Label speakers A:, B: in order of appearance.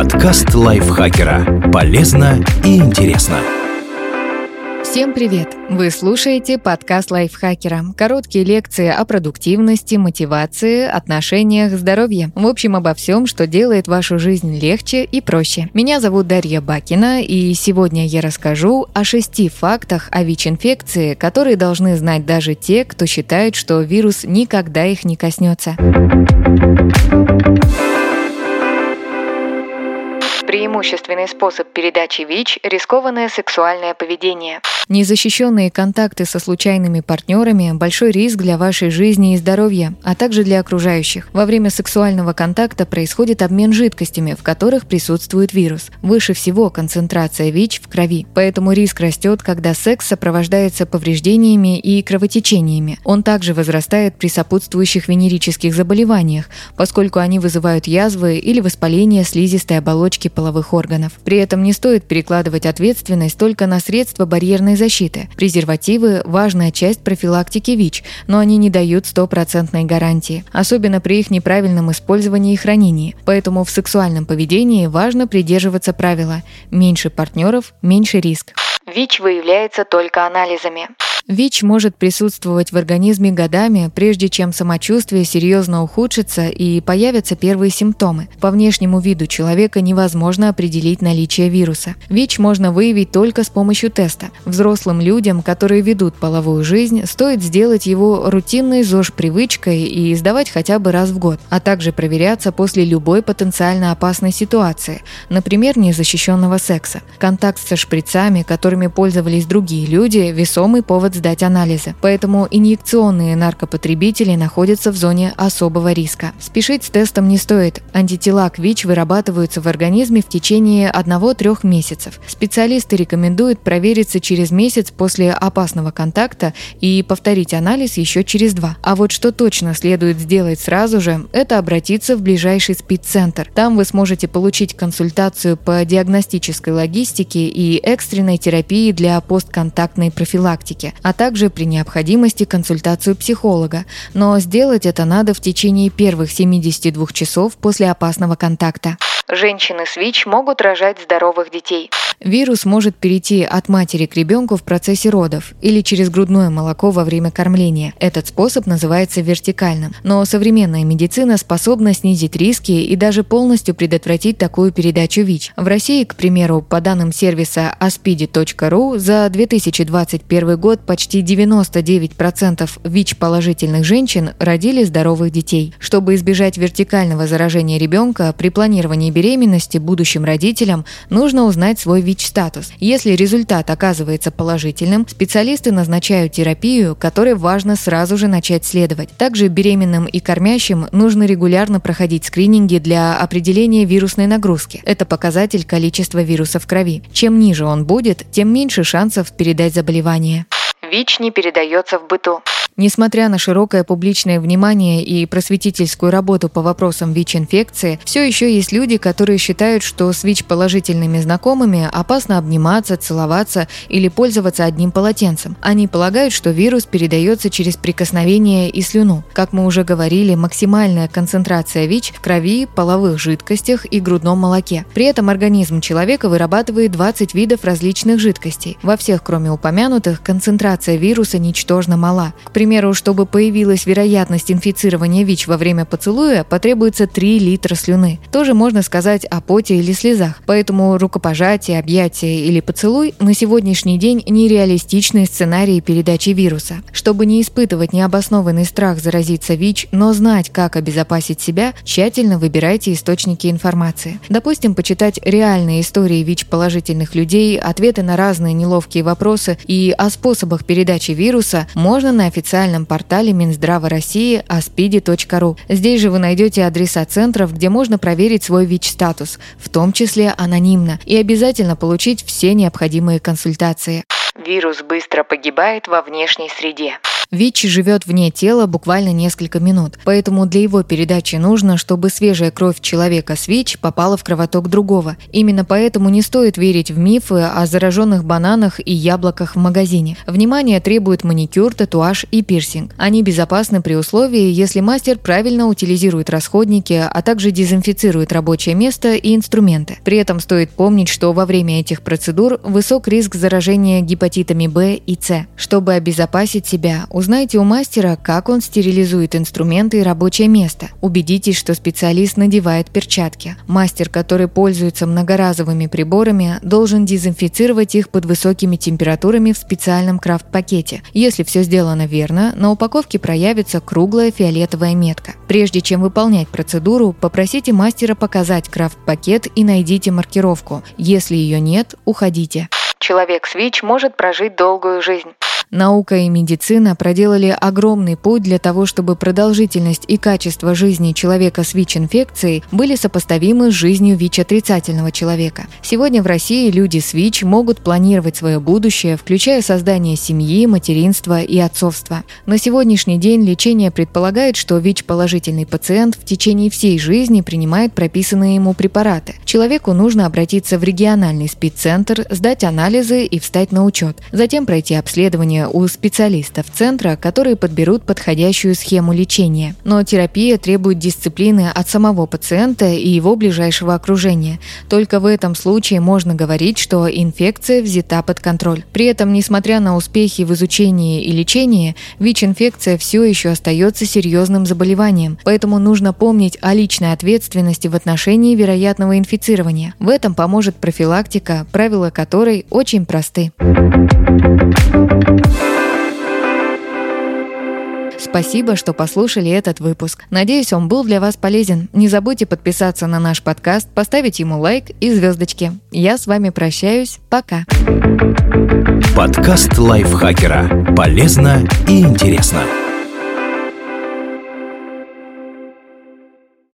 A: Подкаст лайфхакера. Полезно и интересно.
B: Всем привет! Вы слушаете подкаст лайфхакера. Короткие лекции о продуктивности, мотивации, отношениях, здоровье. В общем, обо всем, что делает вашу жизнь легче и проще. Меня зовут Дарья Бакина, и сегодня я расскажу о шести фактах о ВИЧ-инфекции, которые должны знать даже те, кто считает, что вирус никогда их не коснется. Преимущественный способ передачи ВИЧ – рискованное сексуальное поведение. Незащищенные контакты со случайными партнерами – большой риск для вашей жизни и здоровья, а также для окружающих. Во время сексуального контакта происходит обмен жидкостями, в которых присутствует вирус. Выше всего концентрация ВИЧ в крови, поэтому риск растет, когда секс сопровождается повреждениями и кровотечениями. Он также возрастает при сопутствующих венерических заболеваниях, поскольку они вызывают язвы или воспаление слизистой оболочки половых органов. При этом не стоит перекладывать ответственность только на средства барьерной защиты. Презервативы – важная часть профилактики ВИЧ, но они не дают стопроцентной гарантии, особенно при их неправильном использовании и хранении. Поэтому в сексуальном поведении важно придерживаться правила – меньше партнеров – меньше риск. ВИЧ выявляется только анализами. ВИЧ может присутствовать в организме годами, прежде чем самочувствие серьезно ухудшится и появятся первые симптомы. По внешнему виду человека невозможно определить наличие вируса. ВИЧ можно выявить только с помощью теста. Взрослым людям, которые ведут половую жизнь, стоит сделать его рутинной ЗОЖ-привычкой и сдавать хотя бы раз в год, а также проверяться после любой потенциально опасной ситуации, например, незащищенного секса. Контакт со шприцами, которыми пользовались другие люди, весомый повод сдать анализы. Поэтому инъекционные наркопотребители находятся в зоне особого риска. Спешить с тестом не стоит. Антитела к ВИЧ вырабатываются в организме в течение 1-3 месяцев. Специалисты рекомендуют провериться через месяц после опасного контакта и повторить анализ еще через два. А вот что точно следует сделать сразу же, это обратиться в ближайший СПИД-центр. Там вы сможете получить консультацию по диагностической логистике и экстренной терапии для постконтактной профилактики а также при необходимости консультацию психолога. Но сделать это надо в течение первых 72 часов после опасного контакта. Женщины с ВИЧ могут рожать здоровых детей. Вирус может перейти от матери к ребенку в процессе родов или через грудное молоко во время кормления. Этот способ называется вертикальным. Но современная медицина способна снизить риски и даже полностью предотвратить такую передачу ВИЧ. В России, к примеру, по данным сервиса aspidi.ru, за 2021 год почти 99% ВИЧ-положительных женщин родили здоровых детей. Чтобы избежать вертикального заражения ребенка, при планировании беременности будущим родителям нужно узнать свой ВИЧ-статус. Если результат оказывается положительным, специалисты назначают терапию, которой важно сразу же начать следовать. Также беременным и кормящим нужно регулярно проходить скрининги для определения вирусной нагрузки. Это показатель количества вируса в крови. Чем ниже он будет, тем меньше шансов передать заболевание. ВИЧ не передается в быту. Несмотря на широкое публичное внимание и просветительскую работу по вопросам ВИЧ-инфекции, все еще есть люди, которые считают, что с ВИЧ-положительными знакомыми опасно обниматься, целоваться или пользоваться одним полотенцем. Они полагают, что вирус передается через прикосновение и слюну. Как мы уже говорили, максимальная концентрация ВИЧ в крови, половых жидкостях и грудном молоке. При этом организм человека вырабатывает 20 видов различных жидкостей. Во всех, кроме упомянутых, концентрация вируса ничтожно мала. К примеру, чтобы появилась вероятность инфицирования ВИЧ во время поцелуя, потребуется 3 литра слюны. Тоже можно сказать о поте или слезах. Поэтому рукопожатие, объятие или поцелуй на сегодняшний день нереалистичные сценарии передачи вируса. Чтобы не испытывать необоснованный страх заразиться ВИЧ, но знать, как обезопасить себя, тщательно выбирайте источники информации. Допустим, почитать реальные истории ВИЧ-положительных людей, ответы на разные неловкие вопросы и о способах передачи вируса можно на официальном официальном портале Минздрава России aspidi.ru. Здесь же вы найдете адреса центров, где можно проверить свой ВИЧ-статус, в том числе анонимно, и обязательно получить все необходимые консультации. Вирус быстро погибает во внешней среде. ВИЧ живет вне тела буквально несколько минут, поэтому для его передачи нужно, чтобы свежая кровь человека с ВИЧ попала в кровоток другого. Именно поэтому не стоит верить в мифы о зараженных бананах и яблоках в магазине. Внимание требует маникюр, татуаж и пирсинг. Они безопасны при условии, если мастер правильно утилизирует расходники, а также дезинфицирует рабочее место и инструменты. При этом стоит помнить, что во время этих процедур высок риск заражения гепатитами В и С. Чтобы обезопасить себя, Узнайте у мастера, как он стерилизует инструменты и рабочее место. Убедитесь, что специалист надевает перчатки. Мастер, который пользуется многоразовыми приборами, должен дезинфицировать их под высокими температурами в специальном крафт-пакете. Если все сделано верно, на упаковке проявится круглая фиолетовая метка. Прежде чем выполнять процедуру, попросите мастера показать крафт-пакет и найдите маркировку. Если ее нет, уходите.
C: Человек с ВИЧ может прожить долгую жизнь.
B: Наука и медицина проделали огромный путь для того, чтобы продолжительность и качество жизни человека с ВИЧ-инфекцией были сопоставимы с жизнью ВИЧ-отрицательного человека. Сегодня в России люди с ВИЧ могут планировать свое будущее, включая создание семьи, материнства и отцовства. На сегодняшний день лечение предполагает, что ВИЧ-положительный пациент в течение всей жизни принимает прописанные ему препараты. Человеку нужно обратиться в региональный спеццентр, сдать анализы и встать на учет, затем пройти обследование у специалистов центра, которые подберут подходящую схему лечения. Но терапия требует дисциплины от самого пациента и его ближайшего окружения. Только в этом случае можно говорить, что инфекция взята под контроль. При этом, несмотря на успехи в изучении и лечении, ВИЧ-инфекция все еще остается серьезным заболеванием, поэтому нужно помнить о личной ответственности в отношении вероятного инфицирования. В этом поможет профилактика, правила которой очень просты. Спасибо, что послушали этот выпуск. Надеюсь, он был для вас полезен. Не забудьте подписаться на наш подкаст, поставить ему лайк и звездочки. Я с вами прощаюсь. Пока.
A: Подкаст лайфхакера. Полезно и интересно.